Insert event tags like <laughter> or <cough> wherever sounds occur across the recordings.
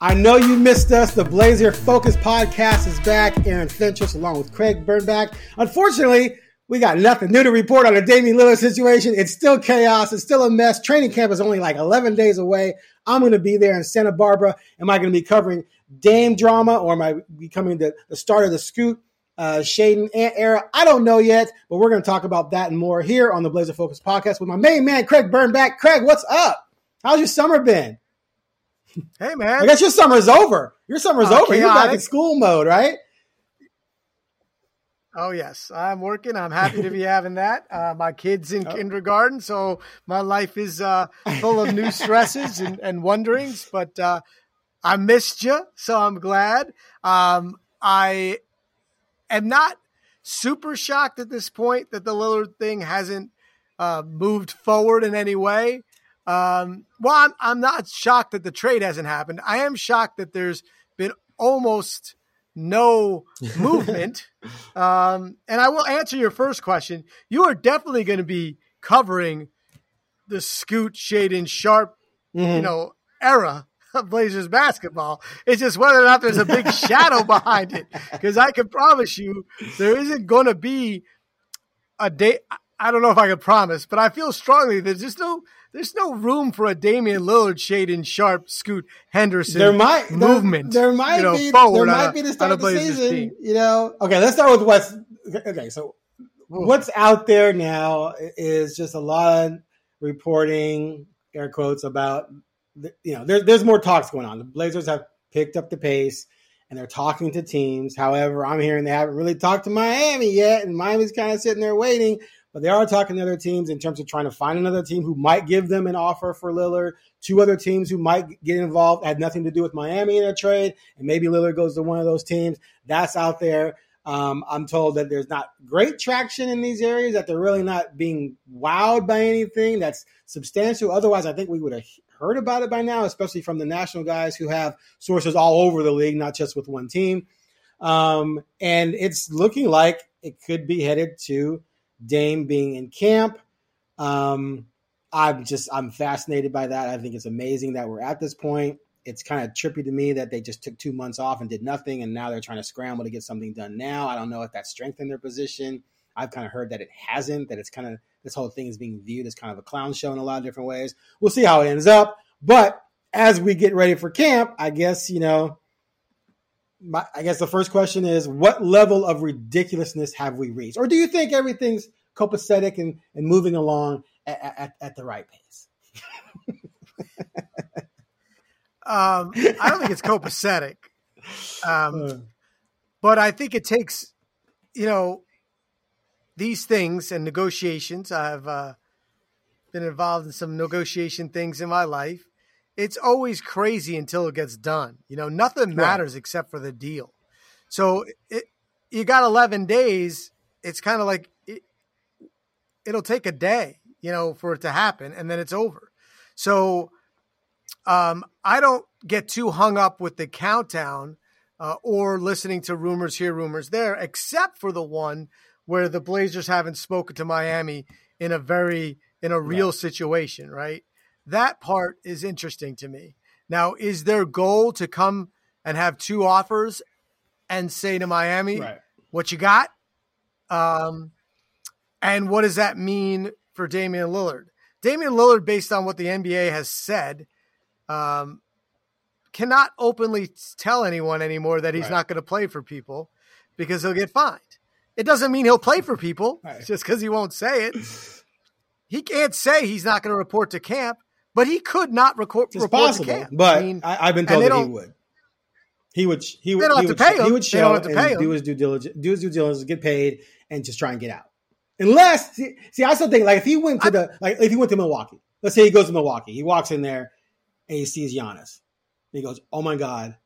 I know you missed us. The Blazer Focused podcast is back. Aaron Fentress along with Craig Birnbach. Unfortunately, we got nothing new to report on the Damian Lillard situation. It's still chaos. It's still a mess. Training camp is only like 11 days away. I'm going to be there in Santa Barbara. Am I going to be covering Dame drama or am I becoming the, the start of the Scoot uh, Shaedon era? I don't know yet, but we're going to talk about that and more here on the Blazer Focused podcast with my main man, Craig Birnbach. Craig, what's up? How's your summer been? Hey man, I guess your summer's over. Your summer's uh, over. Chaotic. You're back in school mode, right? Oh yes, I'm working. I'm happy to be having that. Uh, my kids in <laughs> oh. kindergarten, so my life is uh, full of new stresses and, and wonderings. But uh, I missed you, so I'm glad. Um, I am not super shocked at this point that the Lillard thing hasn't uh, moved forward in any way. Um, well, I'm, I'm not shocked that the trade hasn't happened. I am shocked that there's been almost no <laughs> movement. um, and I will answer your first question. You are definitely going to be covering the Scoot, Shaedon, Sharpe, mm-hmm. you know, era of Blazers basketball. It's just whether or not there's a big <laughs> shadow behind it. Because I can promise you, there isn't going to be a day. I don't know if I can promise, but I feel strongly there's just no there's no room for a Damian Lillard, Shaedon Sharpe, Scoot Henderson there might, movement. There, there might you know, be there might be the start of the season. Team. You know, okay, let's start with what's okay. So what's out there now is just a lot of reporting, air quotes about you know there, there's more talks going on. The Blazers have picked up the pace and they're talking to teams. However, I'm hearing they haven't really talked to Miami yet, and Miami's kind of sitting there waiting but they are talking to other teams in terms of trying to find another team who might give them an offer for Lillard. Two other teams who might get involved had nothing to do with Miami in a trade, and maybe Lillard goes to one of those teams. That's out there. Um, I'm told that there's not great traction in these areas, that they're really not being wowed by anything that's substantial. Otherwise, I think we would have heard about it by now, especially from the national guys who have sources all over the league, not just with one team. Um, and it's looking like it could be headed to Dame being in camp. Um, I'm just I'm fascinated by that. I think it's amazing that we're at this point. It's kind of trippy to me that they just took two months off and did nothing, and now they're trying to scramble to get something done now. I don't know if that strengthened their position. I've kind of heard that it hasn't. That it's kind of this whole thing is being viewed as kind of a clown show in a lot of different ways. We'll see how it ends up. But as we get ready for camp, I guess you know my, I guess the first question is what level of ridiculousness have we reached? Or do you think everything's copacetic and, and moving along at, at, at the right pace? <laughs> um, I don't think it's copacetic. Um, uh. but I think it takes, you know, these things and negotiations. I've uh, been involved in some negotiation things in my life it's always crazy until it gets done. You know, nothing matters right. except for the deal. So it, you got 11 days. It's kind of like it, it'll take a day, you know, for it to happen, and then it's over. So um, I don't get too hung up with the countdown uh, or listening to rumors here, rumors there, except for the one where the Blazers haven't spoken to Miami in a very in a real right. situation, right? That part is interesting to me. Now, is their goal to come and have two offers and say to Miami, right. what you got? Um, and what does that mean for Damian Lillard? Damian Lillard, based on what the NBA has said, um, cannot openly tell anyone anymore that he's right. not going to play for people because he'll get fined. It doesn't mean he'll play for people right. just because he won't say it. He can't say he's not going to report to camp, but he could not record, report possible. But I mean, I, have been told that he would. He would. He would. He would, he would show and do his due diligence. Do his due diligence, get paid, and just try and get out. Unless, see, see I still think like if he went to I, the like if he went to Milwaukee, let's say he goes to Milwaukee, he walks in there and he sees Giannis. he goes, "Oh my god,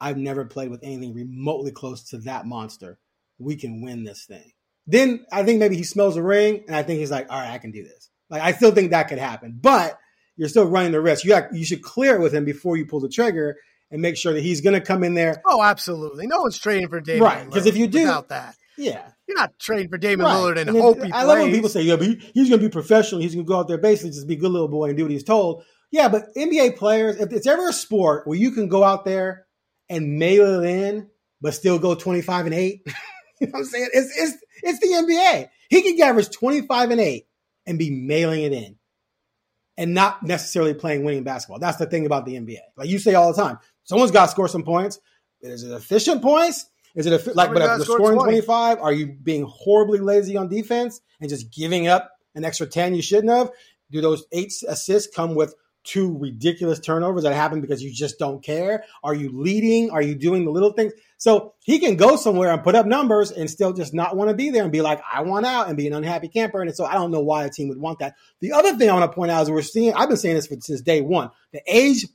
I've never played with anything remotely close to that monster. We can win this thing." Then I think maybe he smells a ring, and I think he's like, "All right, I can do this." Like I still think that could happen, but you're still running the risk. You have, you should clear it with him before you pull the trigger and make sure that he's going to come in there. Oh, absolutely. No one's trading for Damian right? Because if you do without that, yeah, you're not trading for Damian right. Lillard and, and hope he I plays. love when people say, "Yeah, but he, he's going to be professional. He's going to go out there basically just be a good little boy and do what he's told." Yeah, but NBA players, if it's ever a sport where you can go out there and mail it in, but still go 25 and 8, <laughs> you know what I'm saying? It's, it's, it's the NBA. He can average 25 and 8 and be mailing it in and not necessarily playing winning basketball. That's the thing about the NBA. Like you say all the time, someone's got to score some points. Is it efficient points? Is it a, like, but if you're scoring 20. 25, are you being horribly lazy on defense and just giving up an extra 10 you shouldn't have? Do those eight assists come with two ridiculous turnovers that happen because you just don't care? Are you leading? Are you doing the little things? So he can go somewhere and put up numbers and still just not want to be there and be like, I want out and be an unhappy camper. And so I don't know why a team would want that. The other thing I want to point out is we're seeing, I've been saying this for, since day one, the age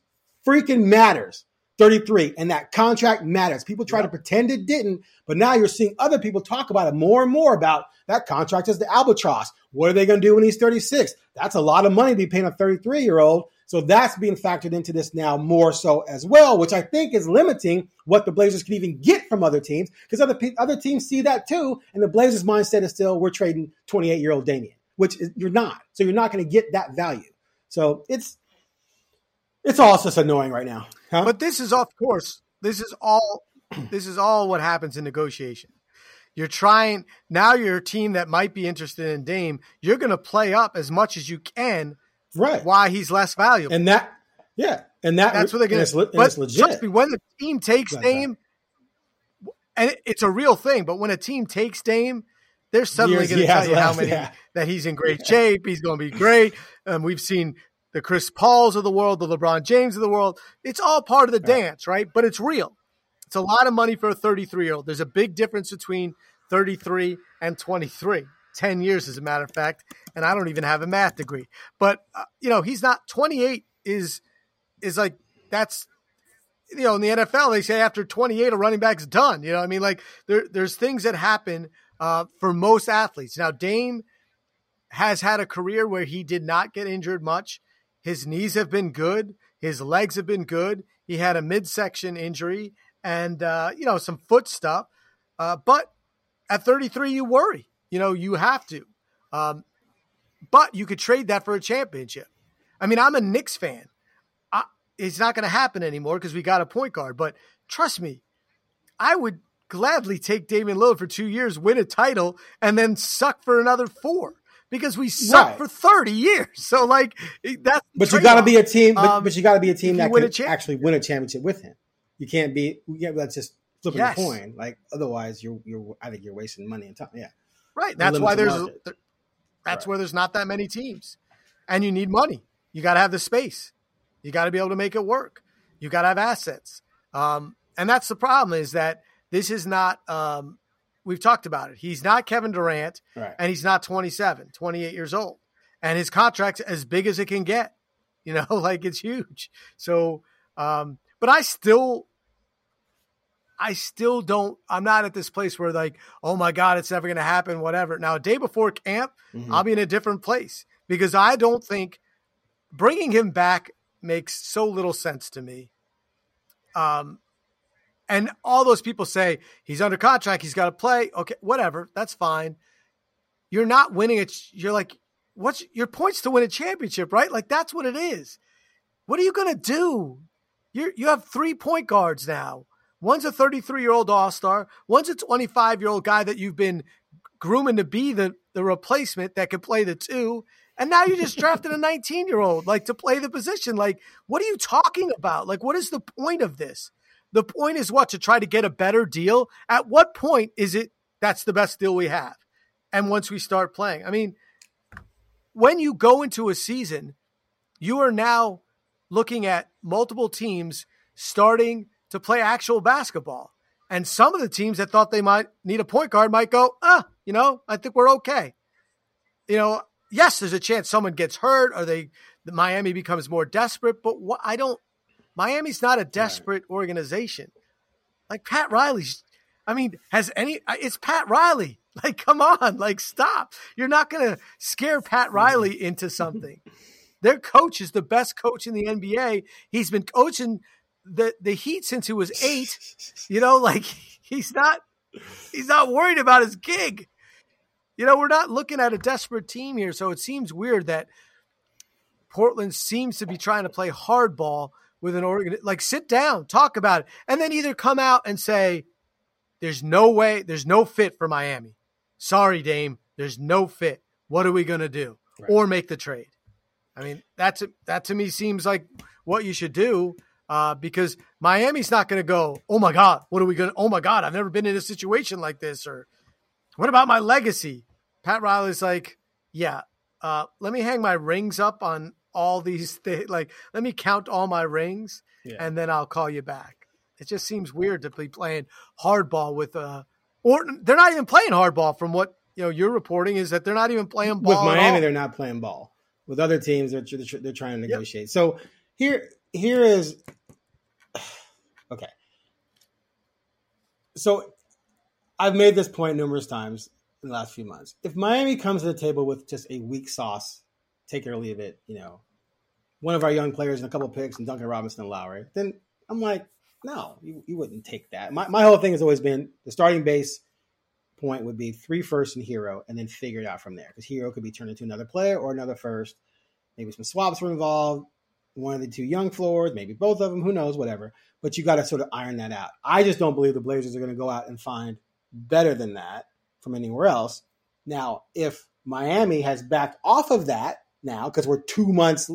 freaking matters. 33 and that contract matters. People try to pretend it didn't, but now you're seeing other people talk about it more and more about that contract is the albatross. What are they going to do when he's 36? That's a lot of money to be paying a 33 year old. So that's being factored into this now more so as well, which I think is limiting what the Blazers can even get from other teams because other other teams see that too, and the Blazers' mindset is still we're trading 28 year old Damian, which is, you're not. So you're not going to get that value. So it's it's all just annoying right now. Huh? But this is of course this is all this is all what happens in negotiation. You're trying now. You're a team that might be interested in Dame. You're going to play up as much as you can right? Why he's less valuable, and that, yeah, and that that's what they're going to. But it's legit. Trust me, when the team takes Dame, and it's a real thing, but when a team takes Dame, they're suddenly going to tell you left, how many yeah. that he's in great shape. He's going to be great. Um, we've seen the Chris Pauls of the world, the LeBron James of the world. It's all part of the right. dance, right? But it's real. It's a lot of money for a 33 year old. There's a big difference between 33 and 23. 10 years, as a matter of fact. And I don't even have a math degree. But, uh, you know, he's not 28 is, is like, that's, you know, in the NFL, they say after 28, a running back's done. You know, I mean, like there, there's things that happen uh, for most athletes. Now, Dame has had a career where he did not get injured much. His knees have been good. His legs have been good. He had a midsection injury and, uh, you know, some foot stuff. Uh, but at 33, you worry. You know, you have to. Um, but you could trade that for a championship. I mean, I'm a Knicks fan. I, it's not going to happen anymore because we got a point guard. But trust me, I would gladly take Damian Lillard for two years, win a title, and then suck for another four because we suck right. for 30 years. So like that's But you got to be a team but, um, but you got to be a team that can actually win a championship with him. You can't be yeah, that's just flipping yes. a coin. Like otherwise you're you're I think you're wasting money and time. Yeah. Right. That's why there's that's right. where there's not that many teams. And you need money. You got to have the space. You got to be able to make it work. You got to have assets. Um, and that's the problem is that this is not um, we've talked about it. He's not Kevin Durant right. and he's not 27, 28 years old. And his contract's as big as it can get. You know, <laughs> like it's huge. So um, but I still I still don't, I'm not at this place where like, oh my God, it's never going to happen, whatever. Now, a day before camp, mm-hmm. I'll be in a different place because I don't think bringing him back makes so little sense to me. Um, and all those people say he's under contract, he's got to play. Okay, whatever, that's fine. You're not winning it. You're like, what's your points to win a championship, right? Like that's what it is. What are you going to do? You you have three point guards now. One's a 33 year old all star. One's a 25 year old guy that you've been grooming to be the, the replacement that can play the two. And now you just <laughs> drafted a 19 year old like to play the position. Like, what are you talking about? Like, what is the point of this? The point is what to try to get a better deal. At what point is it that's the best deal we have? And once we start playing, I mean, when you go into a season, you are now looking at multiple teams starting to play actual basketball. And some of the teams that thought they might need a point guard might go, ah, you know, I think we're okay. You know, yes, there's a chance someone gets hurt or they Miami becomes more desperate, but what I don't Miami's not a desperate right. organization. Like Pat Riley's I mean, has any it's Pat Riley. <laughs> Like come on, like stop. You're not going to scare Pat Riley into something. Their coach is the best coach in the NBA. He's been coaching the the Heat since he was 8. You know, like <laughs> he's not he's not worried about his gig. You know, we're not looking at a desperate team here, so it seems weird that Portland seems to be trying to play hardball with an organ. Like, sit down, talk about it, and then either come out and say, "There's no way, there's no fit for Miami. Sorry, Dame, there's no fit. What are we gonna do?" Right. Or make the trade. I mean, that's that to me seems like what you should do. Uh, because Miami's not going to go, oh my God, what are we going to, oh my God, I've never been in a situation like this, or what about my legacy? Pat Riley's like, yeah, uh, let me hang my rings up on all these <laughs> things. Like, let me count all my rings, yeah. and then I'll call you back. It just seems weird to be playing hardball with uh or they're not even playing hardball. From what you know, you're reporting is that they're not even playing ball. With Miami, they're not playing ball. With other teams, they're they're trying to negotiate. Yep. So here here is okay. So I've made this point numerous times in the last few months. If Miami comes to the table with just a weak sauce, take it or leave it, you know, one of our young players and a couple picks and Duncan Robinson and Lowry, then I'm like, no, you, you wouldn't take that. My, my whole thing has always been the starting base point would be three first and Herro and then figure it out from there. Because Herro could be turned into another player or another first. Maybe some swaps were involved. One of the two young floors, maybe both of them. Who knows? Whatever. But you got to sort of iron that out. I just don't believe the Blazers are going to go out and find better than that from anywhere else. Now, if Miami has backed off of that now, because we're two months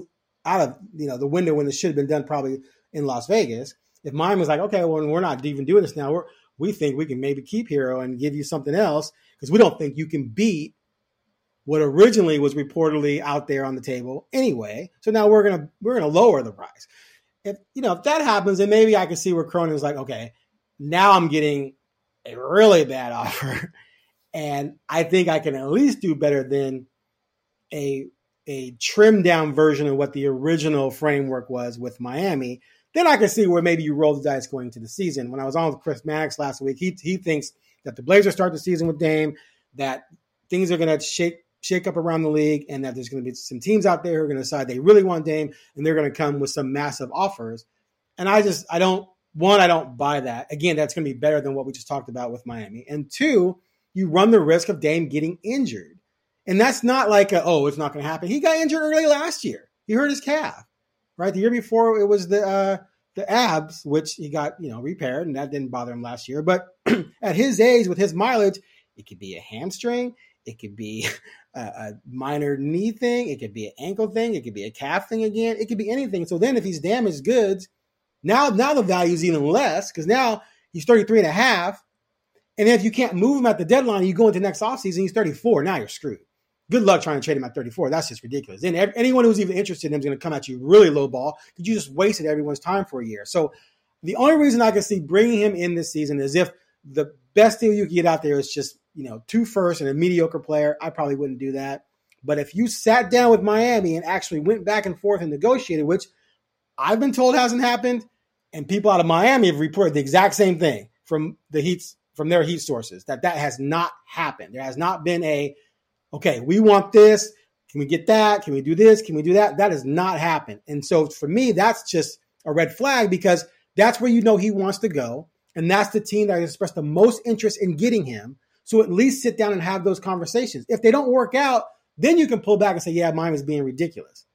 out of you know the window when this should have been done probably in Las Vegas. If Miami was like, okay, well, we're not even doing this now. We're we think we can maybe keep Herro and give you something else because we don't think you can beat what originally was reportedly out there on the table anyway. So now we're gonna we're gonna lower the price. If you know if that happens, then maybe I can see where Cronin's like, okay, now I'm getting a really bad <laughs> offer and I think I can at least do better than a a trimmed down version of what the original framework was with Miami. Then I can see where maybe you roll the dice going into the season. When I was on with Chris Mannix last week, he he thinks that the Blazers start the season with Dame, that things are going to shake shake up around the league, and that there's going to be some teams out there who are going to decide they really want Dame, and they're going to come with some massive offers. And I just I don't one I don't buy that. Again, that's going to be better than what we just talked about with Miami. And two, you run the risk of Dame getting injured. And that's not like, a, oh, it's not going to happen. He got injured early last year. He hurt his calf, right? The year before it was the uh, the abs, which he got you know repaired, and that didn't bother him last year. But <clears throat> at his age, with his mileage, it could be a hamstring, it could be a, a, minor knee thing, it could be an ankle thing, it could be a calf thing again, it could be anything. So then, if he's damaged goods, now now the value is even less because now he's 33 and a half and if you can't move him at the deadline, you go into next offseason, he's 34. Now you're screwed. Good luck trying to trade him at 34. That's just ridiculous. And anyone who's even interested in him is going to come at you really low ball because you just wasted everyone's time for a year. So the only reason I can see bringing him in this season is if the best deal you can get out there is just, you know, two first and a mediocre player. I probably wouldn't do that. But if you sat down with Miami and actually went back and forth and negotiated, which I've been told hasn't happened, and people out of Miami have reported the exact same thing from the Heat's from their heat sources that that has not happened. There has not been a, okay, we want this. Can we get that? Can we do this? Can we do that? That has not happened. And so for me, that's just a red flag because that's where you know he wants to go. And that's the team that expressed the most interest in getting him. So at least sit down and have those conversations. If they don't work out, then you can pull back and say, yeah, mine is being ridiculous.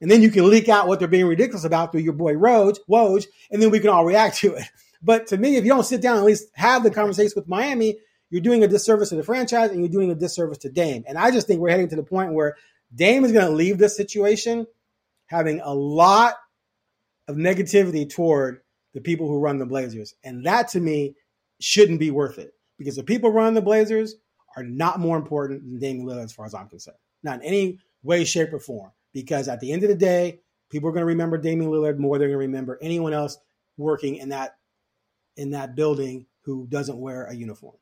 And then you can leak out what they're being ridiculous about through your boy Woj, Woj, and then we can all react to it. <laughs> But to me, if you don't sit down and at least have the conversation with Miami, you're doing a disservice to the franchise and you're doing a disservice to Dame. And I just think we're heading to the point where Dame is going to leave this situation having a lot of negativity toward the people who run the Blazers. And that to me shouldn't be worth it because the people running the Blazers are not more important than Damian Lillard as far as I'm concerned. Not in any way, shape, or form. Because at the end of the day, people are going to remember Damian Lillard more than they're going to remember anyone else working in that in that building who doesn't wear a uniform.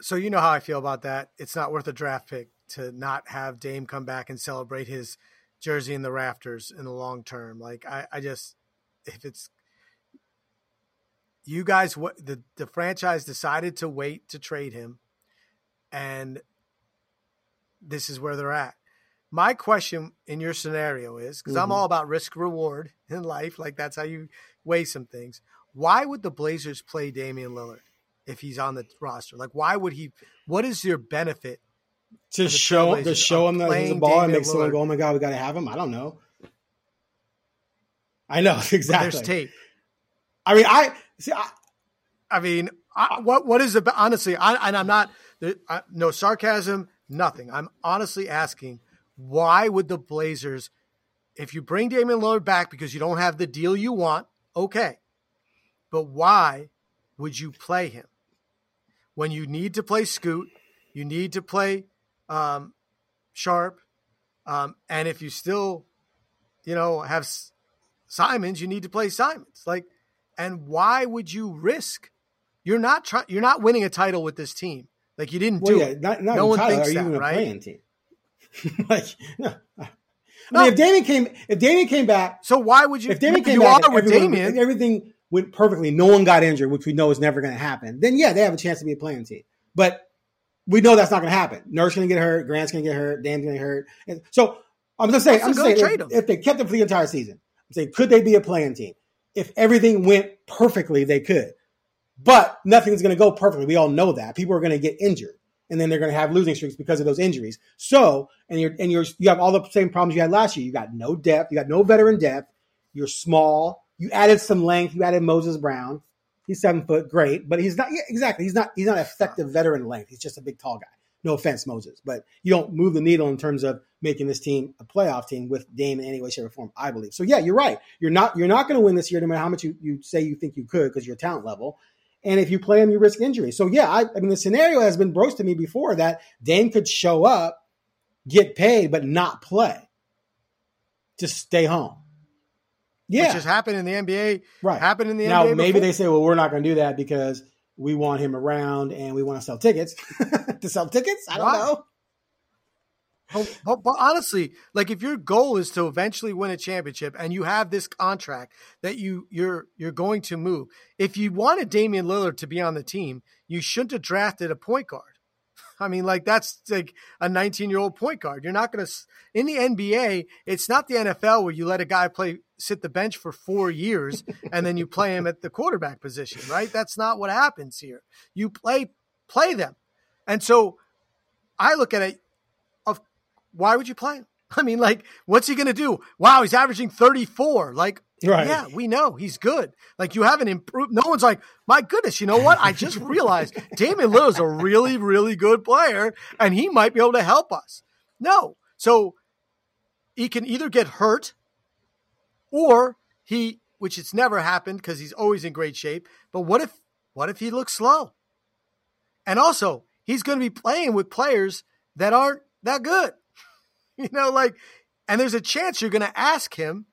So you know how I feel about that. It's not worth a draft pick to not have Dame come back and celebrate his jersey in the rafters in the long term. Like I, I just if it's you guys what the, the franchise decided to wait to trade him and this is where they're at. My question in your scenario is because mm-hmm. I'm all about risk reward <laughs> in life, like that's how you weigh some things. Why would the Blazers play Damian Lillard if he's on the roster? Like, why would he? What is your benefit to show to show him that he's a ball and make someone go, "Oh my god, we got to have him"? I don't know. I know <laughs> exactly. there's tape. I mean, I see. I, I mean, I, what what is the honestly? I, and I'm not I, no sarcasm, nothing. I'm honestly asking, why would the Blazers, if you bring Damian Lillard back because you don't have the deal you want, okay, but why would you play him when you need to play Scoot, you need to play um, Sharpe, um, and if you still, you know, have Simons, you need to play Simons. Like, and why would you risk? You're not trying. You're not winning a title with this team. Like you didn't well, do yeah, it. Not, not no one Tyler, thinks are that, even right? a playing team. <laughs> like no. I no. mean, if Damian came, if Damian came back, so why would you? If Damian came back, with Damian, everything went perfectly. No one got injured, which we know is never going to happen. Then yeah, they have a chance to be a playing team. But we know that's not going to happen. Nurse going to get hurt. Grant's going to get hurt. Dan's going to get hurt. And so I'm just saying, I'm just saying, if, if, they kept them for the entire season, I'm saying, could they be a playing team? If everything went perfectly, they could. But nothing's going to go perfectly. We all know that. People are going to get injured and then they're going to have losing streaks because of those injuries. So, and you're and you're you have all the same problems you had last year. You got no depth, you got no veteran depth. You're small. You added some length. You added Moses Brown. He's seven foot, great, but he's not yeah, exactly. He's not he's not effective veteran length. He's just a big tall guy. No offense, Moses, but you don't move the needle in terms of making this team a playoff team with Dame in any way, shape, or form. I believe. So yeah, you're right. You're not you're not going to win this year, no matter how much you, you say you think you could, because your talent level. And if you play him, you risk injury. So yeah, I, I mean the scenario has been broached to me before that Dame could show up, get paid, but not play. Just stay home. Yeah, which has happened in the NBA. Right, happened in the now, NBA. Now maybe they say, well, we're not going to do that because we want him around and we want to sell tickets. <laughs> to sell tickets, I don't Why? know. But, but, but, honestly, like if your goal is to eventually win a championship and you have this contract that you you're you're going to move, if you wanted Damian Lillard to be on the team, you shouldn't have drafted a point guard. I mean, like that's like a 19 year old point guard. You're not going to in the NBA. It's not the NFL where you let a guy play sit the bench for four years <laughs> and then you play him at the quarterback position, right? That's not what happens here. You play play them, and so I look at it of why would you play him? <laughs> I mean, like, what's he going to do? Wow, he's averaging 34. Like, right. yeah, we know he's good. Like, you haven't improved. No one's like, my goodness, you know what? I just realized <laughs> Damian is a really, really good player and he might be able to help us. No. So he can either get hurt or he, which it's never happened because he's always in great shape. But what if, what if he looks slow? And also, he's going to be playing with players that aren't that good. <laughs> you know, like, and there's a chance you're going to ask him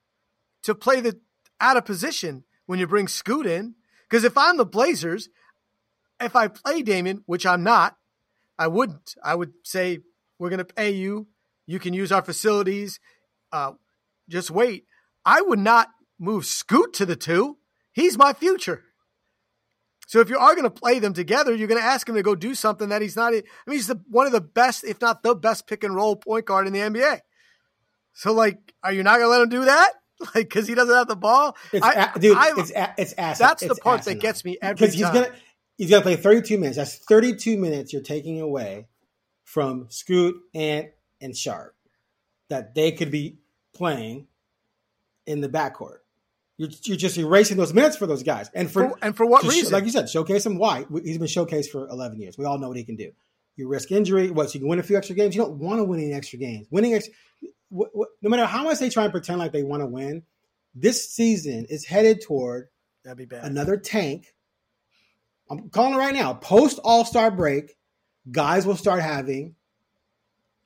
to play the out of position when you bring Scoot in. Because if I'm the Blazers, if I play Damian, which I'm not, I wouldn't. I would say we're going to pay you. You can use our facilities. Uh, just wait. I would not move Scoot to the two. He's my future. So if you are going to play them together, you're going to ask him to go do something that he's not. I mean, he's the, one of the best, if not the best, pick and roll point guard in the NBA. So like, are you not going to let him do that? <laughs> Like, because he doesn't have the ball. It's I, a, dude, I, it's a, it's acid. That's it's the part that gets me every because he's gonna he's gonna play 32 minutes. That's 32 minutes you're taking away from Scoot and and Sharpe that they could be playing in the backcourt. You're, you're just erasing those minutes for those guys. And for, for and for what reason? like you said, showcase him. Why? He's been showcased for 11 years. We all know what he can do. You risk injury. What? So you can win a few extra games. You don't want to win any extra games. Winning, ex- no matter how much they try and pretend like they want to win, this season is headed toward That'd be bad. another tank. I'm calling it right now. Post All Star break, guys will start having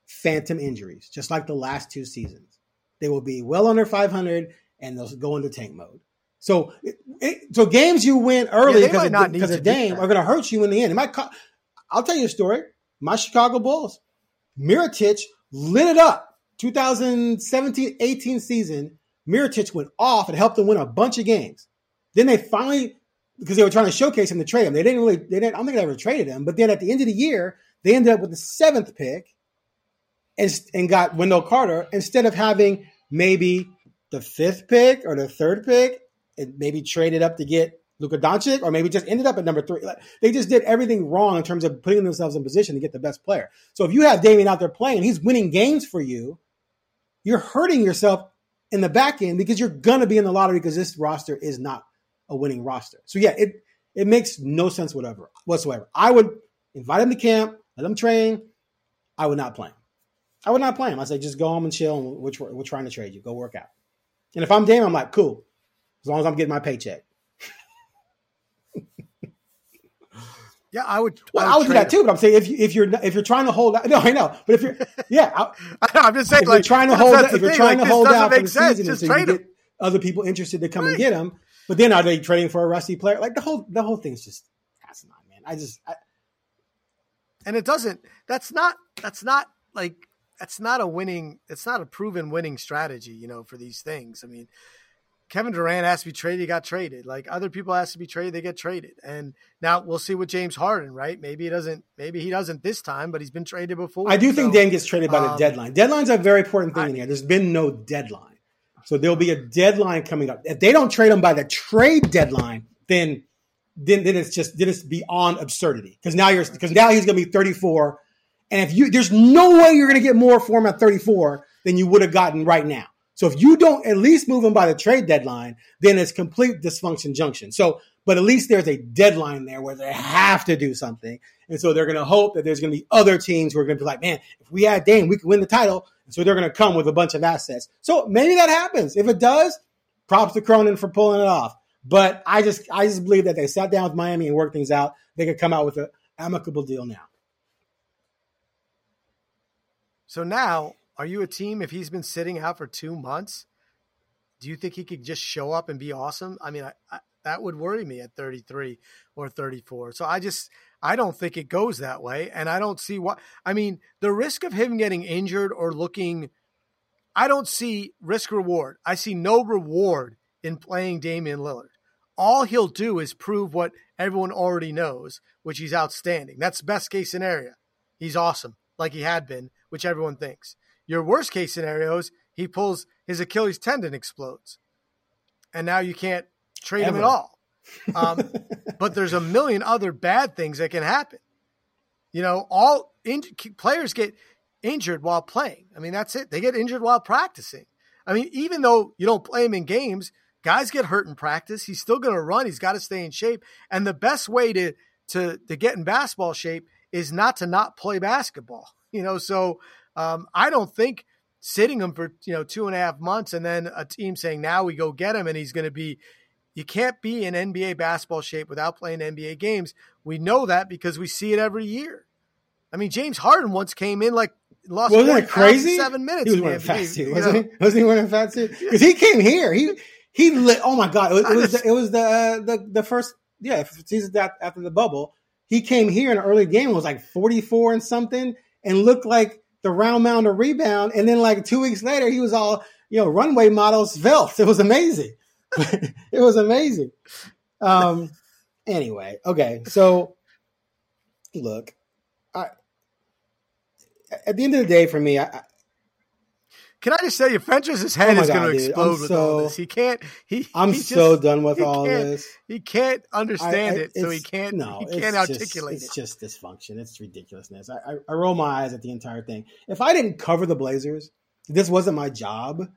phantom injuries, just like the last two seasons. They will be well under 500 and they'll go into tank mode. So, it, so games you win early yeah, because of, because of Dame are going to hurt you in the end. It might. Co- I'll tell you a story. My Chicago Bulls, Mirotic lit it up. 2017-18 season, Mirotic went off and helped them win a bunch of games. Then they finally, because they were trying to showcase him to trade him, they didn't really. They didn't. I don't think they ever traded him. But then at the end of the year, they ended up with the seventh pick, and and got Wendell Carter instead of having maybe the fifth pick or the third pick and maybe traded up to get Luka Doncic, or maybe just ended up at number three. They just did everything wrong in terms of putting themselves in position to get the best player. So if you have Damian out there playing, he's winning games for you. You're hurting yourself in the back end because you're gonna be in the lottery because this roster is not a winning roster. So yeah, it it makes no sense whatever whatsoever. I would invite him to camp, let him train. I would not play him. I would not play him. I say just go home and chill. And we're, we're trying to trade you. Go work out. And if I'm Dame, I'm like cool as long as I'm getting my paycheck. Yeah, I would. Well, I would, I would do that too. But I'm saying if you, if you're if you're trying to hold out, no, I know. But if you're, yeah, <laughs> I, am just saying, if like, you're trying to hold, out, if you're thing. trying like, to hold out for the sense. season, just so you get other people interested to come right. and get them. But then are they trading for a rusty player? Like the whole the whole thing's just asinine, man. I just, I, and it doesn't. That's not. That's not like. That's not a winning. It's not a proven winning strategy, you know, for these things. I mean, Kevin Durant has to be traded, he got traded. Like other people has to be traded, they get traded. And now we'll see with James Harden, right? Maybe he doesn't maybe he doesn't this time, but he's been traded before. I do so, think Dan gets traded by um, the deadline. Deadline's a very important thing I, in here. There's been no deadline. So there'll be a deadline coming up. If they don't trade him by the trade deadline, then then, then it's just then it's beyond absurdity. Because now you're because now he's gonna be 34. And if you there's no way you're gonna get more for him at 34 than you would have gotten right now. So if you don't at least move them by the trade deadline, then it's complete dysfunction junction. So, but at least there's a deadline there where they have to do something. And so they're going to hope that there's going to be other teams who are going to be like, man, if we had Dame, we could win the title. And so they're going to come with a bunch of assets. So maybe that happens. If it does, props to Cronin for pulling it off. But I just, I just believe that they sat down with Miami and worked things out. They could come out with an amicable deal now. So now are you a team if he's been sitting out for two months? Do you think he could just show up and be awesome? I mean, I, I, that would worry me at 33 or 34. So I just I don't think it goes that way, and I don't see what. I mean, the risk of him getting injured or looking, I don't see risk reward. I see no reward in playing Damian Lillard. All he'll do is prove what everyone already knows, which he's outstanding. That's best case scenario. He's awesome, like he had been, which everyone thinks. Your worst case scenarios, he pulls his Achilles tendon explodes, and now you can't trade Ever. him at all. Um, <laughs> but there's a million other bad things that can happen. You know, all in, players get injured while playing. I mean, that's it. They get injured while practicing. I mean, even though you don't play him in games, guys get hurt in practice. He's still going to run. He's got to stay in shape. And the best way to to to get in basketball shape is not to not play basketball. <laughs> You know, so um, I don't think sitting him for you know two and a half months and then a team saying now we go get him and he's going to be. You can't be in NBA basketball shape without playing NBA games. We know that because we see it every year. I mean, James Harden once came in like lost wasn't crazy? Seven minutes. He was wearing a fat suit, wasn't know? he? Wasn't he wearing a fat suit? Because he came here. He he lit. Oh my god! It was, it was the, it was the, uh, the the first yeah season after the bubble. He came here in an early game was like forty four and something, and looked like the round mound of rebound. And then like two weeks later, he was all, you know, runway models svelte. <laughs> It was amazing. <laughs> it was amazing. Um, anyway, okay. So look, I, at the end of the day, for me, I, can I just say, you, Fentress's oh head oh is going to explode with all this. He can't. He. <laughs> I'm he so done with all this. He can't understand I, I, it, so he can't. No, he can't articulate just, it. It's just dysfunction. It's ridiculousness. I, I roll my eyes at the entire thing. If I didn't cover the Blazers, this wasn't my job.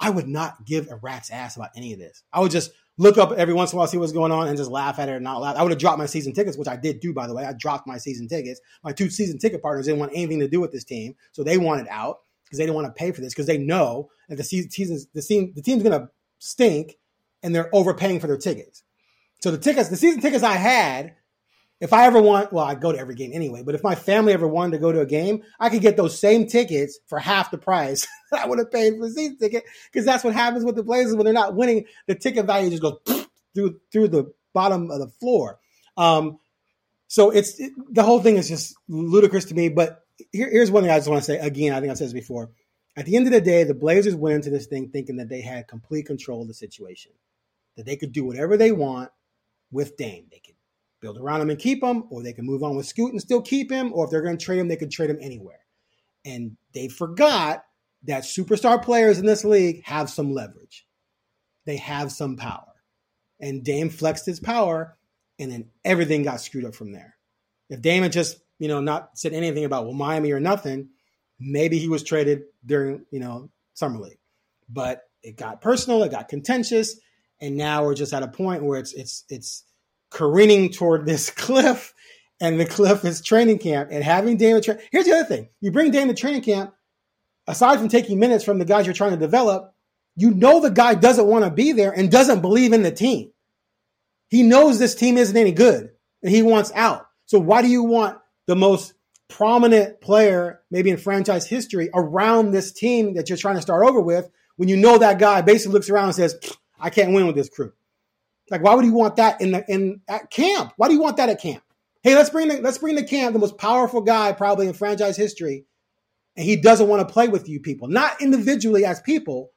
I would not give a rat's ass about any of this. I would just look up every once in a while, see what's going on, and just laugh at it and not laugh. I would have dropped my season tickets, which I did do, by the way. I dropped my season tickets. My two season ticket partners didn't want anything to do with this team, so they wanted out because they didn't want to pay for this because they know that the season, the team, the team's going to stink, and they're overpaying for their tickets. So the tickets, the season tickets I had, if I ever want, well, I go to every game anyway, but if my family ever wanted to go to a game, I could get those same tickets for half the price <laughs> I would have paid for the season ticket because that's what happens with the Blazers when they're not winning. The ticket value just goes <laughs> through through the bottom of the floor. Um, so it's it, the whole thing is just ludicrous to me. But here, here's one thing I just want to say again. I think I said this before. At the end of the day, the Blazers went into this thing thinking that they had complete control of the situation, that they could do whatever they want with Dame. They could build around him and keep him, or they can move on with Scoot and still keep him, or if they're going to trade him, they could trade him anywhere. And they forgot that superstar players in this league have some leverage. They have some power. And Dame flexed his power, and then everything got screwed up from there. If Dame had just, you know, not said anything about well Miami or nothing, maybe he was traded during, you know, summer league. But it got personal, it got contentious, and now we're just at a point where it's it's it's careening toward this <laughs> cliff, and the cliff is training camp. And having Dame, tra- here's the other thing: you bring Dame to training camp. Aside from taking minutes from the guys you're trying to develop, you know the guy doesn't want to be there and doesn't believe in the team. He knows this team isn't any good and he wants out. So why do you want the most prominent player, maybe in franchise history, around this team that you're trying to start over with when you know that guy basically looks around and says, I can't win with this crew? Like, why would you want that in the in at camp? Why do you want that at camp? Hey, let's bring the let's bring the camp, the most powerful guy probably in franchise history, and he doesn't want to play with you people, not individually as people,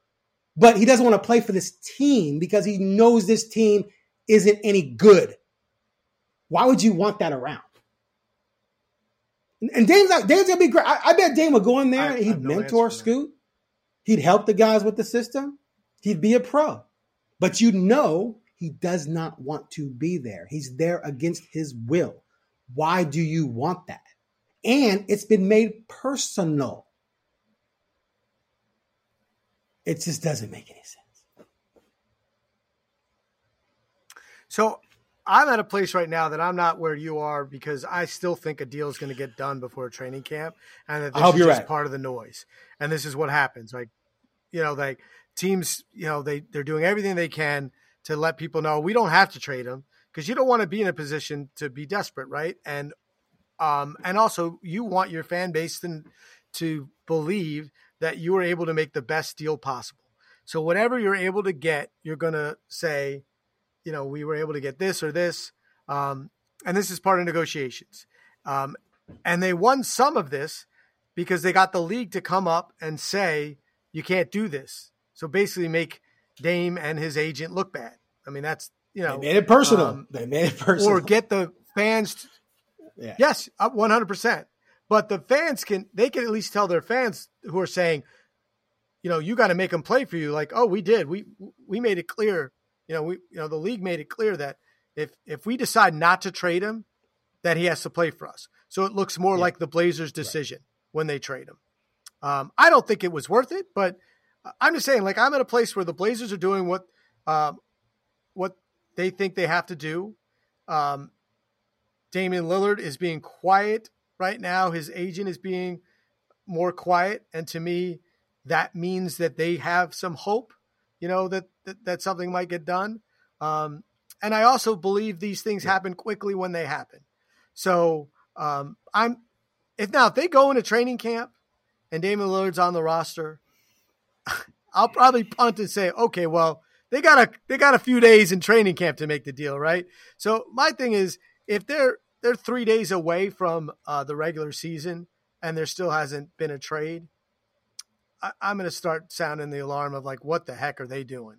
but he doesn't want to play for this team because he knows this team isn't any good. Why would you want that around? And Dame's not, Dame's gonna be great. I, I bet Dame would go in there I, and he'd mentor Scoot. He'd help the guys with the system. He'd be a pro. But you know he does not want to be there. He's there against his will. Why do you want that? And it's been made personal. It just doesn't make any sense. So I'm at a place right now that I'm not where you are because I still think a deal is going to get done before training camp, and that this is just right. part of the noise. And this is what happens. Like, you know, like teams, you know, they they're doing everything they can to let people know we don't have to trade them because you don't want to be in a position to be desperate, right? And um, and also you want your fan base to, to believe that you are able to make the best deal possible. So whatever you're able to get, you're going to say, you know, we were able to get this or this. Um, and this is part of negotiations. Um, and they won some of this because they got the league to come up and say, you can't do this. So basically make Dame and his agent look bad. I mean, that's, you know, they made it personal. Um, they made it personal. Or get the fans. Yeah. Yes, 100%. But the fans can they can at least tell their fans who are saying, you know, you got to make them play for you. Like, oh, we did. We we made it clear. You know, we you know the league made it clear that if if we decide not to trade him, that he has to play for us. So it looks more yeah. like the Blazers' decision right. when they trade him. Um, I don't think it was worth it, but I'm just saying, like, I'm at a place where the Blazers are doing what um, what they think they have to do. Um, Damian Lillard is being quiet right now. His agent is being more quiet, and to me, that means that they have some hope. You know that that, that something might get done. Um, and I also believe these things happen quickly when they happen. So um, I'm if now if they go into training camp and Damian Lillard's on the roster, <laughs> I'll probably punt and say, okay, well they got a they got a few days in training camp to make the deal, right? So my thing is if they're they're three days away from uh, the regular season and there still hasn't been a trade, I, am going to start sounding the alarm of like, what the heck are they doing?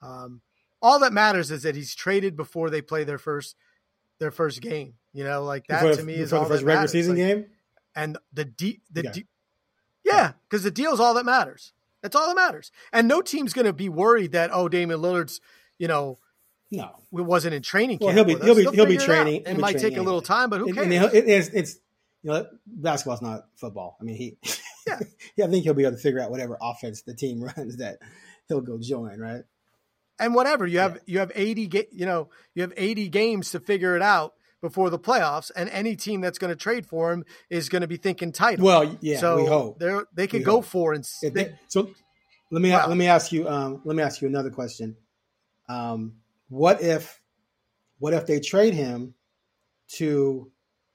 Um, all that matters is that he's traded before they play their first their first game. You know, like that before, to me is all the first regular season like, game. And the de- the yeah, yeah, because the deal is all that matters. That's all that matters. And no team's going to be worried that oh, Damian Lillard's you know no, it wasn't in training camp. Well, he'll be he'll be he'll be training. It, it might take a little time, but who cares? it, it's, it's you know basketball's not football. I mean he <laughs> yeah. <laughs> yeah I think he'll be able to figure out whatever offense the team <laughs> runs that he'll go join right. and whatever you have, yeah. you have eighty, ga- you know, you have eighty games to figure it out before the playoffs, and any team that's going to trade for him is going to be thinking title. Well, yeah, so we hope they they could go hope. for and they, so. Let me wow. let me ask you um, let me ask you another question. Um, what if what if they trade him to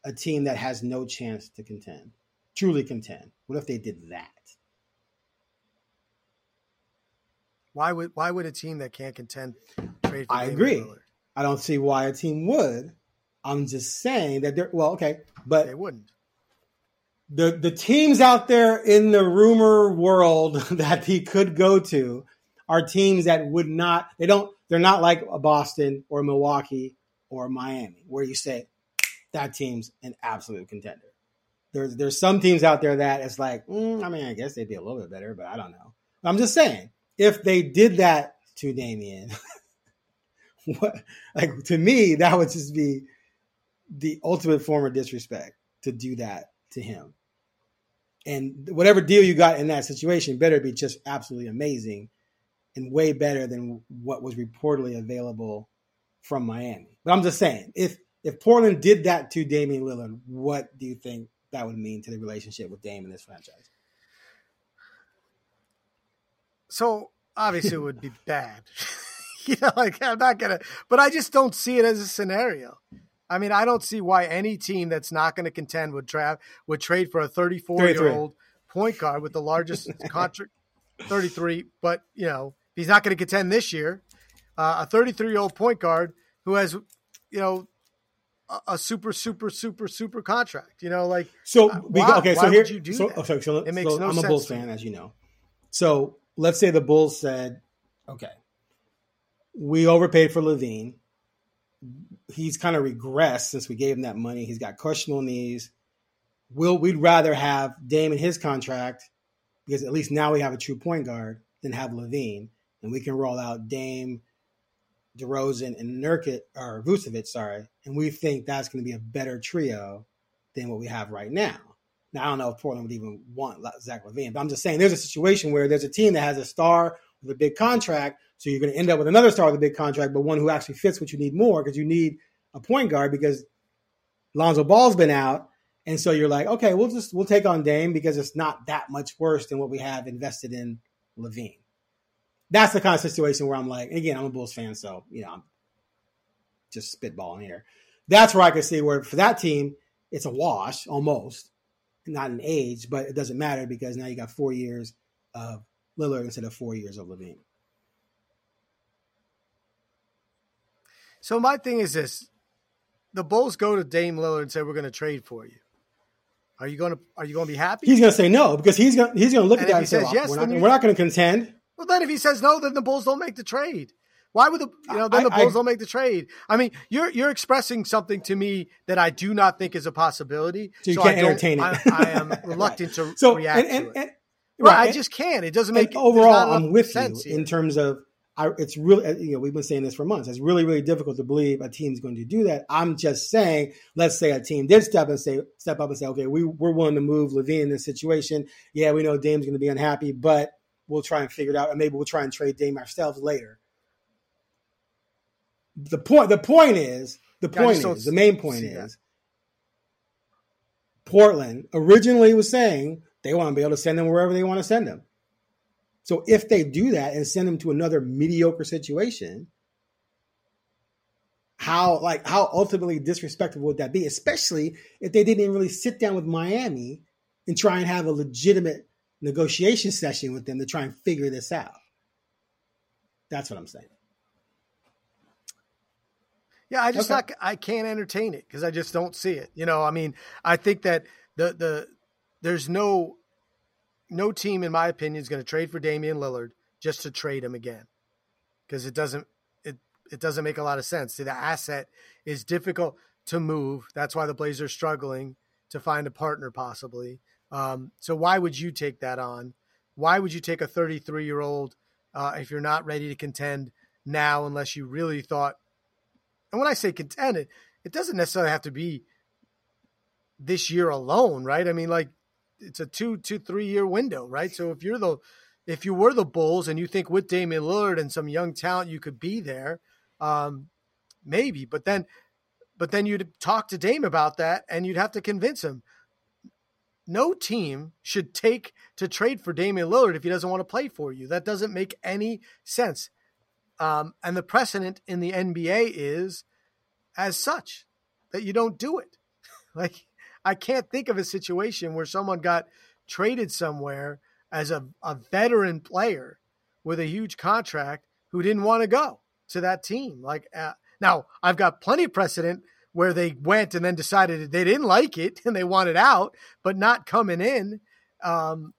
a team that has no chance to contend, truly contend? What if they did that? Why would why would a team that can't contend trade? For I agree. I don't see why a team would. I'm just saying that they're well, okay, but they wouldn't. The the teams out there in the rumor world <laughs> that he could go to are teams that would not. They don't. They're not like a Boston or Milwaukee or Miami, where you say that team's an absolute contender. There's there's some teams out there that it's like, mm, I mean, I guess they'd be a little bit better, but I don't know. I'm just saying if they did that to Damian, <laughs> what like to me that would just be the ultimate form of disrespect to do that to him. And whatever deal you got in that situation better be just absolutely amazing and way better than what was reportedly available from Miami. But I'm just saying, if if Portland did that to Damian Lillard, what do you think that would mean to the relationship with Dame and this franchise? So obviously it would be bad. <laughs> you know, like I'm not gonna, but I just don't see it as a scenario. I mean, I don't see why any team that's not going to contend would draft would trade for a 34 year old point guard with the largest contract, 33. But you know, he's not going to contend this year. Uh, a 33 year old point guard who has, you know, a, super, super, super, super contract. You know, like so. Uh, we, why, okay, so here, you do so, that? Okay, so, it makes so no I'm a Bulls fan, as you know. So let's say the Bulls said, okay, we overpaid for LaVine. He's kind of regressed since we gave him that money. He's got questionable knees. Will we'd rather have Dame in his contract because at least now we have a true point guard than have LaVine, and we can roll out Dame, DeRozan, and Nurkic or Vucevic, sorry, and we think that's going to be a better trio than what we have right now. Now, I don't know if Portland would even want Zach LaVine, but I'm just saying there's a situation where there's a team that has a star with a big contract. So you're going to end up with another star with a big contract, but one who actually fits what you need more because you need a point guard because Lonzo Ball's been out. And so you're like, okay, we'll just we'll take on Dame because it's not that much worse than what we have invested in LaVine. That's the kind of situation where I'm like, again, I'm a Bulls fan, so you know, I'm just spitballing here. That's where I can see where for that team, it's a wash almost not an age, but it doesn't matter because now you got four years of Lillard instead of four years of LaVine. So my thing is this: the Bulls go to Dame Lillard and say, "We're going to trade for you." Are you going to Are you going to be happy? He's going to say no because he's going he's going to look and at that and say, well, yes, "We're not, we're not going to contend." Well, then if he says no, then the Bulls don't make the trade. Why would the you know then the Bulls I, don't make the trade? I mean, you're you're expressing something to me that I do not think is a possibility. So you so can't entertain it. I, I am <laughs> reluctant right. to so, react and, and, to it. And, right, I just can't. It doesn't make overall. I'm with you here. in terms of I, it's really uh, you know we've been saying this for months. It's really really difficult to believe a team's going to do that. I'm just saying, let's say a team did step and say step up and say, okay, we we're willing to move LaVine in this situation. Yeah, we know Dame's going to be unhappy, but we'll try and figure it out, and maybe we'll try and trade Dame ourselves later the point the point is the point is the main point is that. Portland originally was saying they want to be able to send them wherever they want to send them. So if they do that and send them to another mediocre situation, how like how ultimately disrespectful would that be? Especially if they didn't really sit down with Miami and try and have a legitimate negotiation session with them to try and figure this out. That's what I'm saying. Yeah, I just okay. not I can't entertain it because I just don't see it. You know, I mean, I think that the the there's no no team in my opinion is going to trade for Damian Lillard just to trade him again because it doesn't it it doesn't make a lot of sense. See, the asset is difficult to move. That's why the Blazers are struggling to find a partner possibly. Um, so why would you take that on? Why would you take a 33 year old uh, if you're not ready to contend now unless you really thought and when I say contend, it, it doesn't necessarily have to be this year alone, right? I mean, like it's a two, two, three year window, right? So if you're the if you were the Bulls and you think with Damian Lillard and some young talent you could be there, um, maybe. But then, but then you'd talk to Dame about that, and you'd have to convince him. No team should take to trade for Damian Lillard if he doesn't want to play for you. That doesn't make any sense. Um, and the precedent in the NBA is as such that you don't do it. <laughs> like I can't think of a situation where someone got traded somewhere as a, a veteran player with a huge contract who didn't want to go to that team. Like uh, now, I've got plenty of precedent where they went and then decided they didn't like it and they wanted out, but not coming in. Um,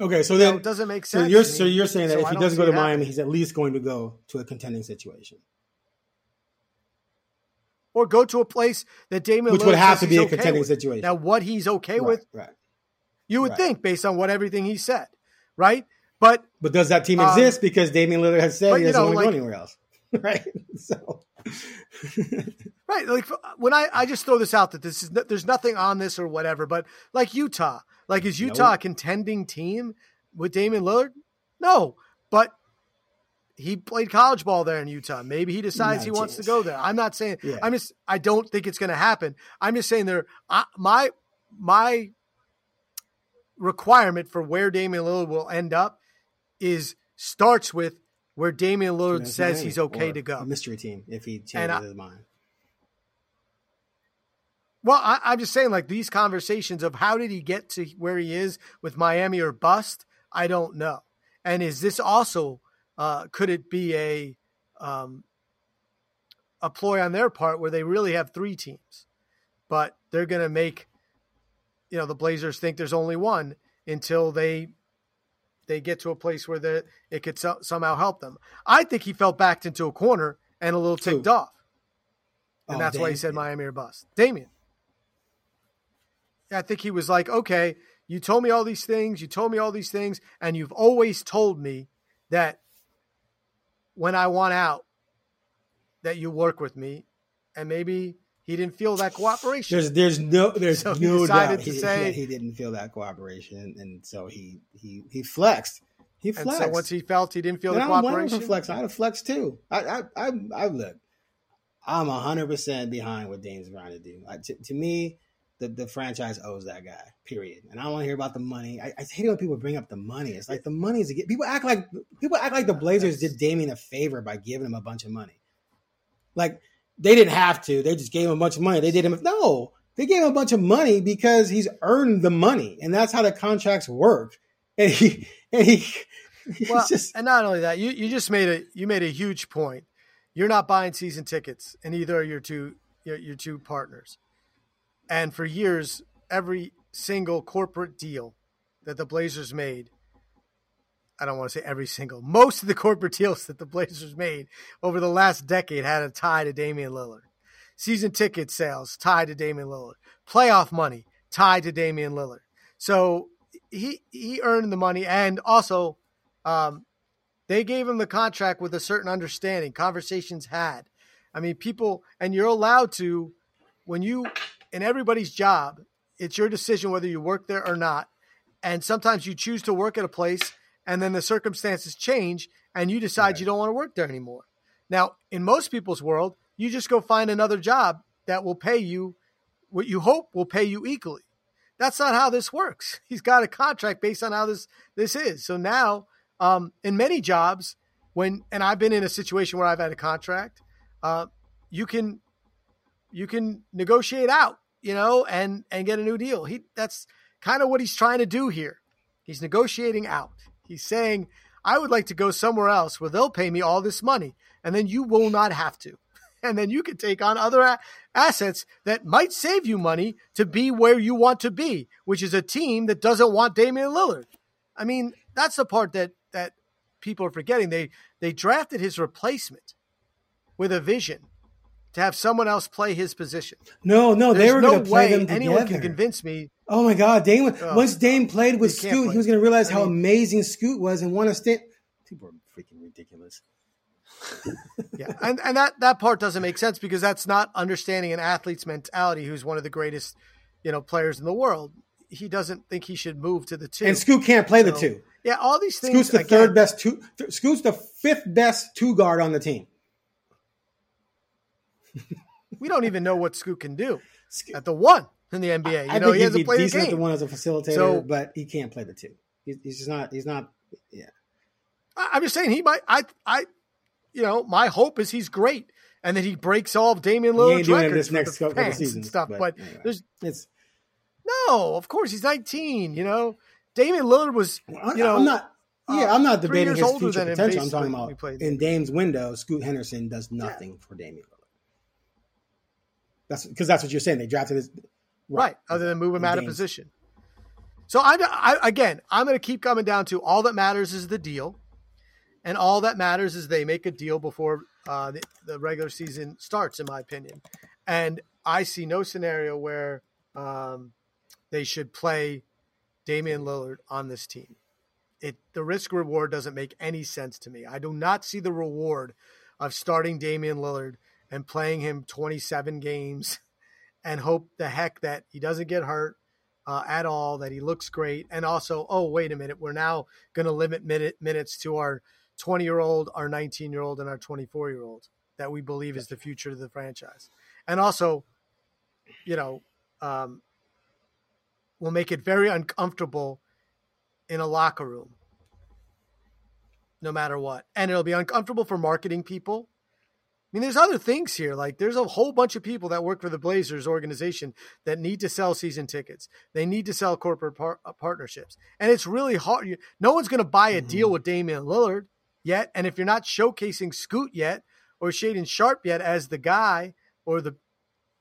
okay, so then it doesn't make sense. So you're so you're saying that so if he doesn't go to Miami, he's at least going to go to a contending situation. Or go to a place that Damian Which Lillard would have to be a okay contending with. situation. Now, what he's okay right, with, right? You would right. think based on what everything he said, right? But but does that team um, exist because Damian Lillard has said he doesn't know, want to like, go anywhere else, <laughs> right? So, <laughs> right, like when I I just throw this out that this is there's nothing on this or whatever, but like Utah, like is Utah nope. a contending team with Damian Lillard? No, but he played college ball there in Utah. Maybe he decides no, he wants to go there. I'm not saying. Yeah. I'm just. I don't think it's going to happen. I'm just saying there. I, my my requirement for where Damian Lillard will end up is starts with where Damian Lillard says he's okay to go. Mystery team if he changes I, his mind. Well, I, am just saying, like these conversations of how did he get to where he is with Miami or bust? I don't know. And is this also uh, could it be a um, a ploy on their part where they really have three teams, but they're going to make you know the Blazers think there's only one until they they get to a place where it could so, somehow help them. I think he felt backed into a corner and a little ticked off, and oh, that's why he said Miami or bust. Damian. I think he was like, okay, you told me all these things, you told me all these things, and you've always told me that when I want out, that you work with me, and maybe he didn't feel that cooperation. There's there's no there's so no doubt he, say, he, didn't feel that cooperation, and so he he he flexed. He flexed. so once he felt he didn't feel and the I cooperation, for flex. I'd have flexed too. I I I, I look. I'm hundred percent behind what Dame's trying to do. I, to, to, me, the, the franchise owes that guy. Period. And I don't want to hear about the money. I, I hate it when people bring up the money. It's like the money is people act like people act like the Blazers did Damian a favor by giving him a bunch of money. Like they didn't have to. They just gave him a bunch of money. They did him no. They gave him a bunch of money because he's earned the money, and that's how the contracts work. And he and he. <laughs> Well, just, and not only that, you, you just made a you made a huge point. You're not buying season tickets and either of your two your, your two partners, and for years, every single corporate deal that the Blazers made I don't want to say every single, most of the corporate deals that the Blazers made over the last decade had a tie to Damian Lillard. Season ticket sales tied to Damian Lillard. Playoff money tied to Damian Lillard. So he he earned the money, and also um, they gave him the contract with a certain understanding. Conversations had. I mean, people, and you're allowed to when you in everybody's job. It's your decision whether you work there or not. And sometimes you choose to work at a place and then the circumstances change and you decide right. you don't want to work there anymore. Now, in most people's world, you just go find another job that will pay you what you hope will pay you equally. That's not how this works. <laughs> He's got a contract based on how this this is. So now, um, in many jobs, when and I've been in a situation where I've had a contract, uh, you can you can negotiate out, you know, and and get a new deal. He that's kind of what he's trying to do here. He's negotiating out. He's saying, I would like to go somewhere else where they'll pay me all this money, and then you will not have to. <laughs> And then you can take on other a- assets that might save you money to be where you want to be, which is a team that doesn't want Damian Lillard. I mean, that's the part that that people are forgetting. They they drafted his replacement with a vision to have someone else play his position. No, no, There's they were no going to play them together. Anyone can convince me Oh my God, Dame! Oh, once Dame played with Scoot, play. he was going to realize I how mean, amazing Scoot was and want to stay. People are freaking ridiculous. <laughs> yeah, and and that that part doesn't make sense because that's not understanding an athlete's mentality. Who's one of the greatest, you know, players in the world. He doesn't think he should move to the two. And Scoot can't play so, the two. Yeah, all these things. Scoot's the again, third best two. Th- Scoot's the fifth best two guard on the team. we don't even know what Scoot can do <laughs> at the one in the NBA. You I know, he hasn't played decent the, game. the one as a facilitator, so, but he can't play the two. He's, he's just not. He's not. Yeah. I'm just saying he might. I. I. You know, my hope is he's great and that he breaks all of Damian Lillard's records this next couple of seasons stuff. But, but anyway, there's it's no, of course he's 19. You know, Damian Lillard was. You know, I'm not. Yeah, I'm not uh, debating his future potential. I'm talking about in Dame's window. Scoot Henderson does nothing yeah. for Damian Lillard. That's because that's what you're saying. They drafted his right, right other than move him out of position. So I'm I, again, I'm going to keep coming down to all that matters is the deal, and all that matters is they make a deal before uh, the, the regular season starts, in my opinion. And I see no scenario where um, they should play Damian Lillard on this team. It the risk reward doesn't make any sense to me. I do not see the reward of starting Damian Lillard and playing him 27 games and hope the heck that he doesn't get hurt uh, at all, that he looks great, and also, oh wait a minute, we're now going to limit minute, minutes to our 20 year old, our 19 year old, and our 24 year old that we believe is the future of the franchise. And also, you know, um, will make it very uncomfortable in a locker room, no matter what. And it'll be uncomfortable for marketing people. I mean, there's other things here. Like, there's a whole bunch of people that work for the Blazers organization that need to sell season tickets. They need to sell corporate par- uh, partnerships, and it's really hard. No one's going to buy a mm-hmm. deal with Damian Lillard yet. And if you're not showcasing Scoot yet or Shaedon Sharpe yet as the guy or the,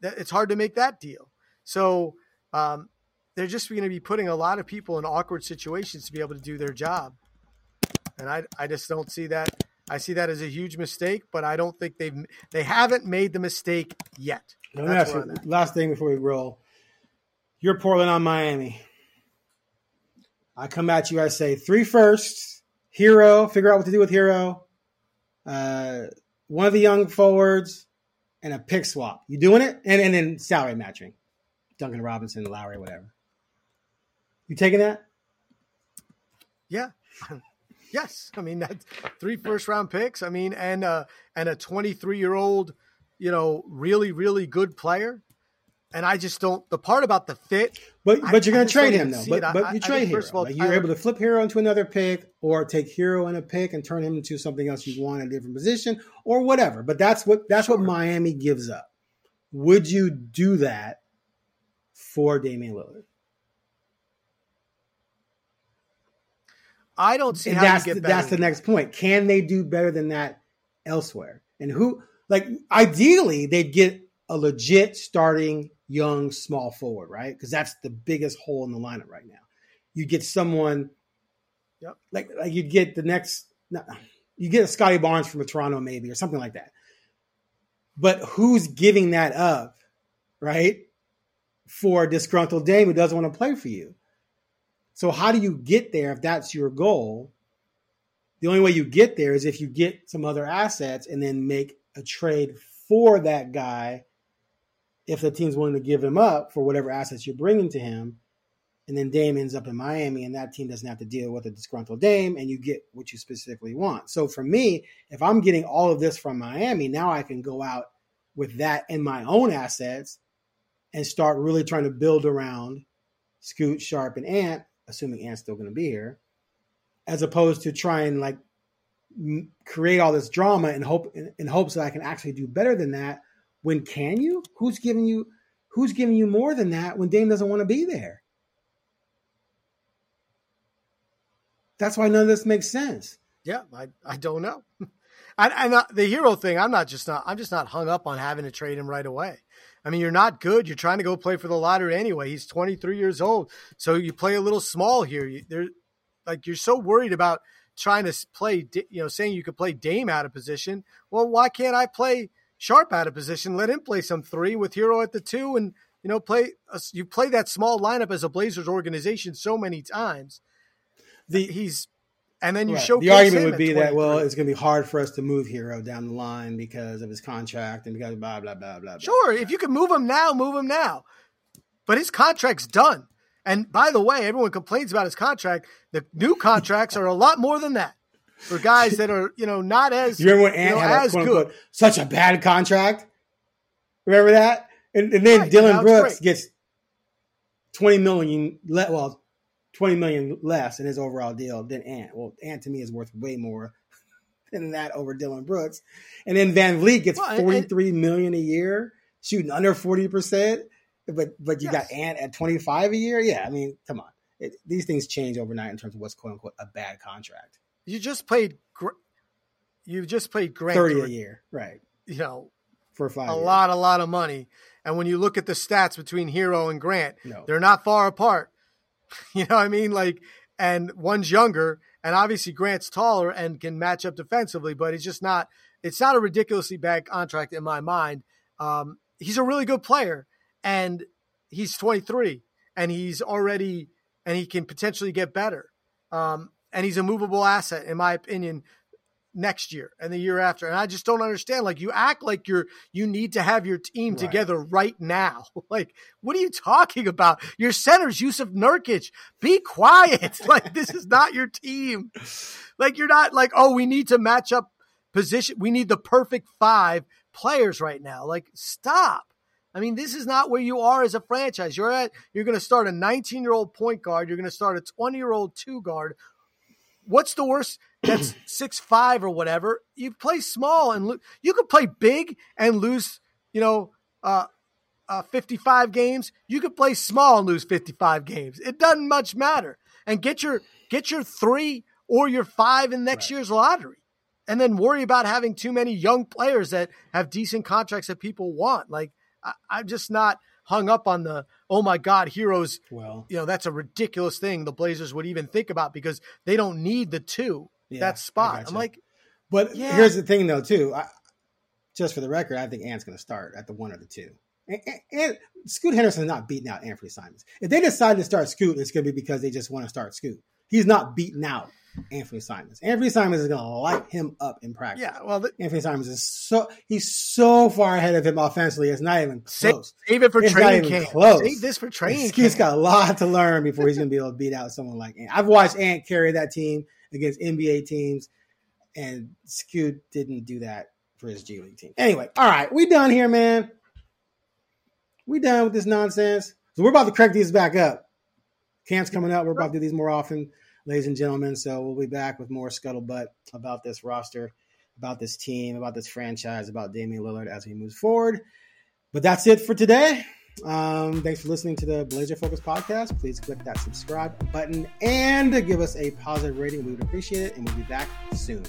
it's hard to make that deal. So um, they're just going to be putting a lot of people in awkward situations to be able to do their job. And I, I just don't see that. I see that as a huge mistake, but I don't think they've they haven't made the mistake yet. last thing before we roll. You're Portland on Miami. I come at you. I say three firsts Herro, figure out what to do with Herro. Uh, one of the young forwards, and a pick swap. You doing it? And and then salary matching. Duncan Robinson, Lowry, whatever. You taking that? Yeah. <laughs> yes. I mean that's three first round picks. I mean, and uh and a 23 year old, you know, really, really good player and I just don't. The part about the fit, but but you're going to trade him though. But, but you trade him. Like you're able to flip Herro into another pick, or take Herro in a pick and turn him into something else you want in a different position, or whatever. But that's what that's sure. what Miami gives up. Would you do that for Damian Lillard? I don't see that's the, that's the next point. Can they do better than that elsewhere? And who like ideally they'd get a legit starting young small forward, right? Because that's the biggest hole in the lineup right now. You get someone, yep. like like you'd get the next, you get a Scottie Barnes from a Toronto maybe or something like that. But who's giving that up, right? For a disgruntled Dame who doesn't want to play for you. So how do you get there if that's your goal? The only way you get there is if you get some other assets and then make a trade for that guy if the team's willing to give him up for whatever assets you're bringing to him, and then Dame ends up in Miami, and that team doesn't have to deal with a disgruntled Dame, and you get what you specifically want. So for me, if I'm getting all of this from Miami, now I can go out with that and my own assets and start really trying to build around Scoot, Sharpe, and Ant, assuming Ant's still going to be here, as opposed to trying like create all this drama and hope in, in hopes that I can actually do better than that when can you? Who's giving you who's giving you more than that when Dame doesn't want to be there? That's why none of this makes sense. Yeah, I, I don't know. and, and uh, the Herro thing, I'm not just not I'm just not hung up on having to trade him right away. I mean, you're not good. You're trying to go play for the lottery anyway. He's 23 years old, so you play a little small here. You, they're like you're so worried about trying to play, you know, saying you could play Dame out of position. Well, why can't I play? Sharpe out of position. Let him play some three with Herro at the two, and you know play. A, you play that small lineup as a Blazers organization so many times. The he's and then you right. show the argument would be that well, it's going to be hard for us to move Herro down the line because of his contract and because blah blah blah blah. Sure, blah. if you can move him now, move him now. But his contract's done, And by the way, everyone complains about his contract. The new contracts are a lot more than that for guys that are you know not as you remember when Ant you know, had a, good. Unquote, such a bad contract. Remember that? And, and then right, Dillon Brooks gets twenty million. Well, twenty million less in his overall deal than Ant. Well, Ant to me is worth way more <laughs> than that over Dillon Brooks. And then VanVleet gets well, forty three million a year, shooting under forty percent. But but you yes. got Ant at twenty five a year. Yeah, I mean, come on. It, these things change overnight in terms of what's quote unquote a bad contract. You just played. You just played Grant thirty a year, right? You know, for five. A years. lot, a lot of money. And when you look at the stats between Herro and Grant, no. they're not far apart. <laughs> you know what I mean? Like, and one's younger, and obviously Grant's taller and can match up defensively, but it's just not. It's not a ridiculously bad contract in my mind. Um, he's a really good player, and he's 23, and he's already, and he can potentially get better. Um, and he's a movable asset, in my opinion, next year and the year after. And I just don't understand. Like you act like you're you need to have your team right. together right now. <laughs> like, what are you talking about? Your center's Jusuf Nurkic. Be quiet. <laughs> like this is not your team. Like you're not like, oh, we need to match up position. We need the perfect five players right now. Like, stop. I mean, this is not where you are as a franchise. You're at you're going to start a 19 year old point guard. You're going to start a 20 year old two guard what's the worst? That's <clears throat> six five or whatever. You play small and lo- you could play big and lose. You know, uh, uh, 55 games. You could play small and lose 55 games. It doesn't much matter. And get your get your three or your five in next right. year's lottery. And then worry about having too many young players that have decent contracts that people want. Like I, I'm just not hung up on the oh my god Herro's well you know that's a ridiculous thing the blazers would even think about because they don't need the two yeah, that spot i'm like but yeah. here's the thing though too I, just for the record i think ant's going to start at the one or the two and, and, and scoot henderson is not beating out anthony simons if they decide to start scoot it's going to be because they just want to start scoot he's not beating out Anthony Simons. Anthony Simons is going to light him up in practice. Yeah, well, the, Anthony Simons is so he's so far ahead of him offensively. It's not even close. Save, save it for it's training camp. Close. Save this for training He's got a lot to learn before he's going to be able to beat out someone like Ant. I've watched Ant carry that team against NBA teams, and Scoot didn't do that for his G League team. Anyway, all right, we done here, man. We done with this nonsense. So we're about to crank these back up. Camp's coming up. We're about to do these more often ladies and gentlemen. So we'll be back with more scuttlebutt about this roster, about this team, about this franchise, about Damian Lillard as he moves forward. But that's it for today. Um, thanks for listening to the Blazer Focused podcast. Please click that subscribe button and give us a positive rating. We would appreciate it, and we'll be back soon.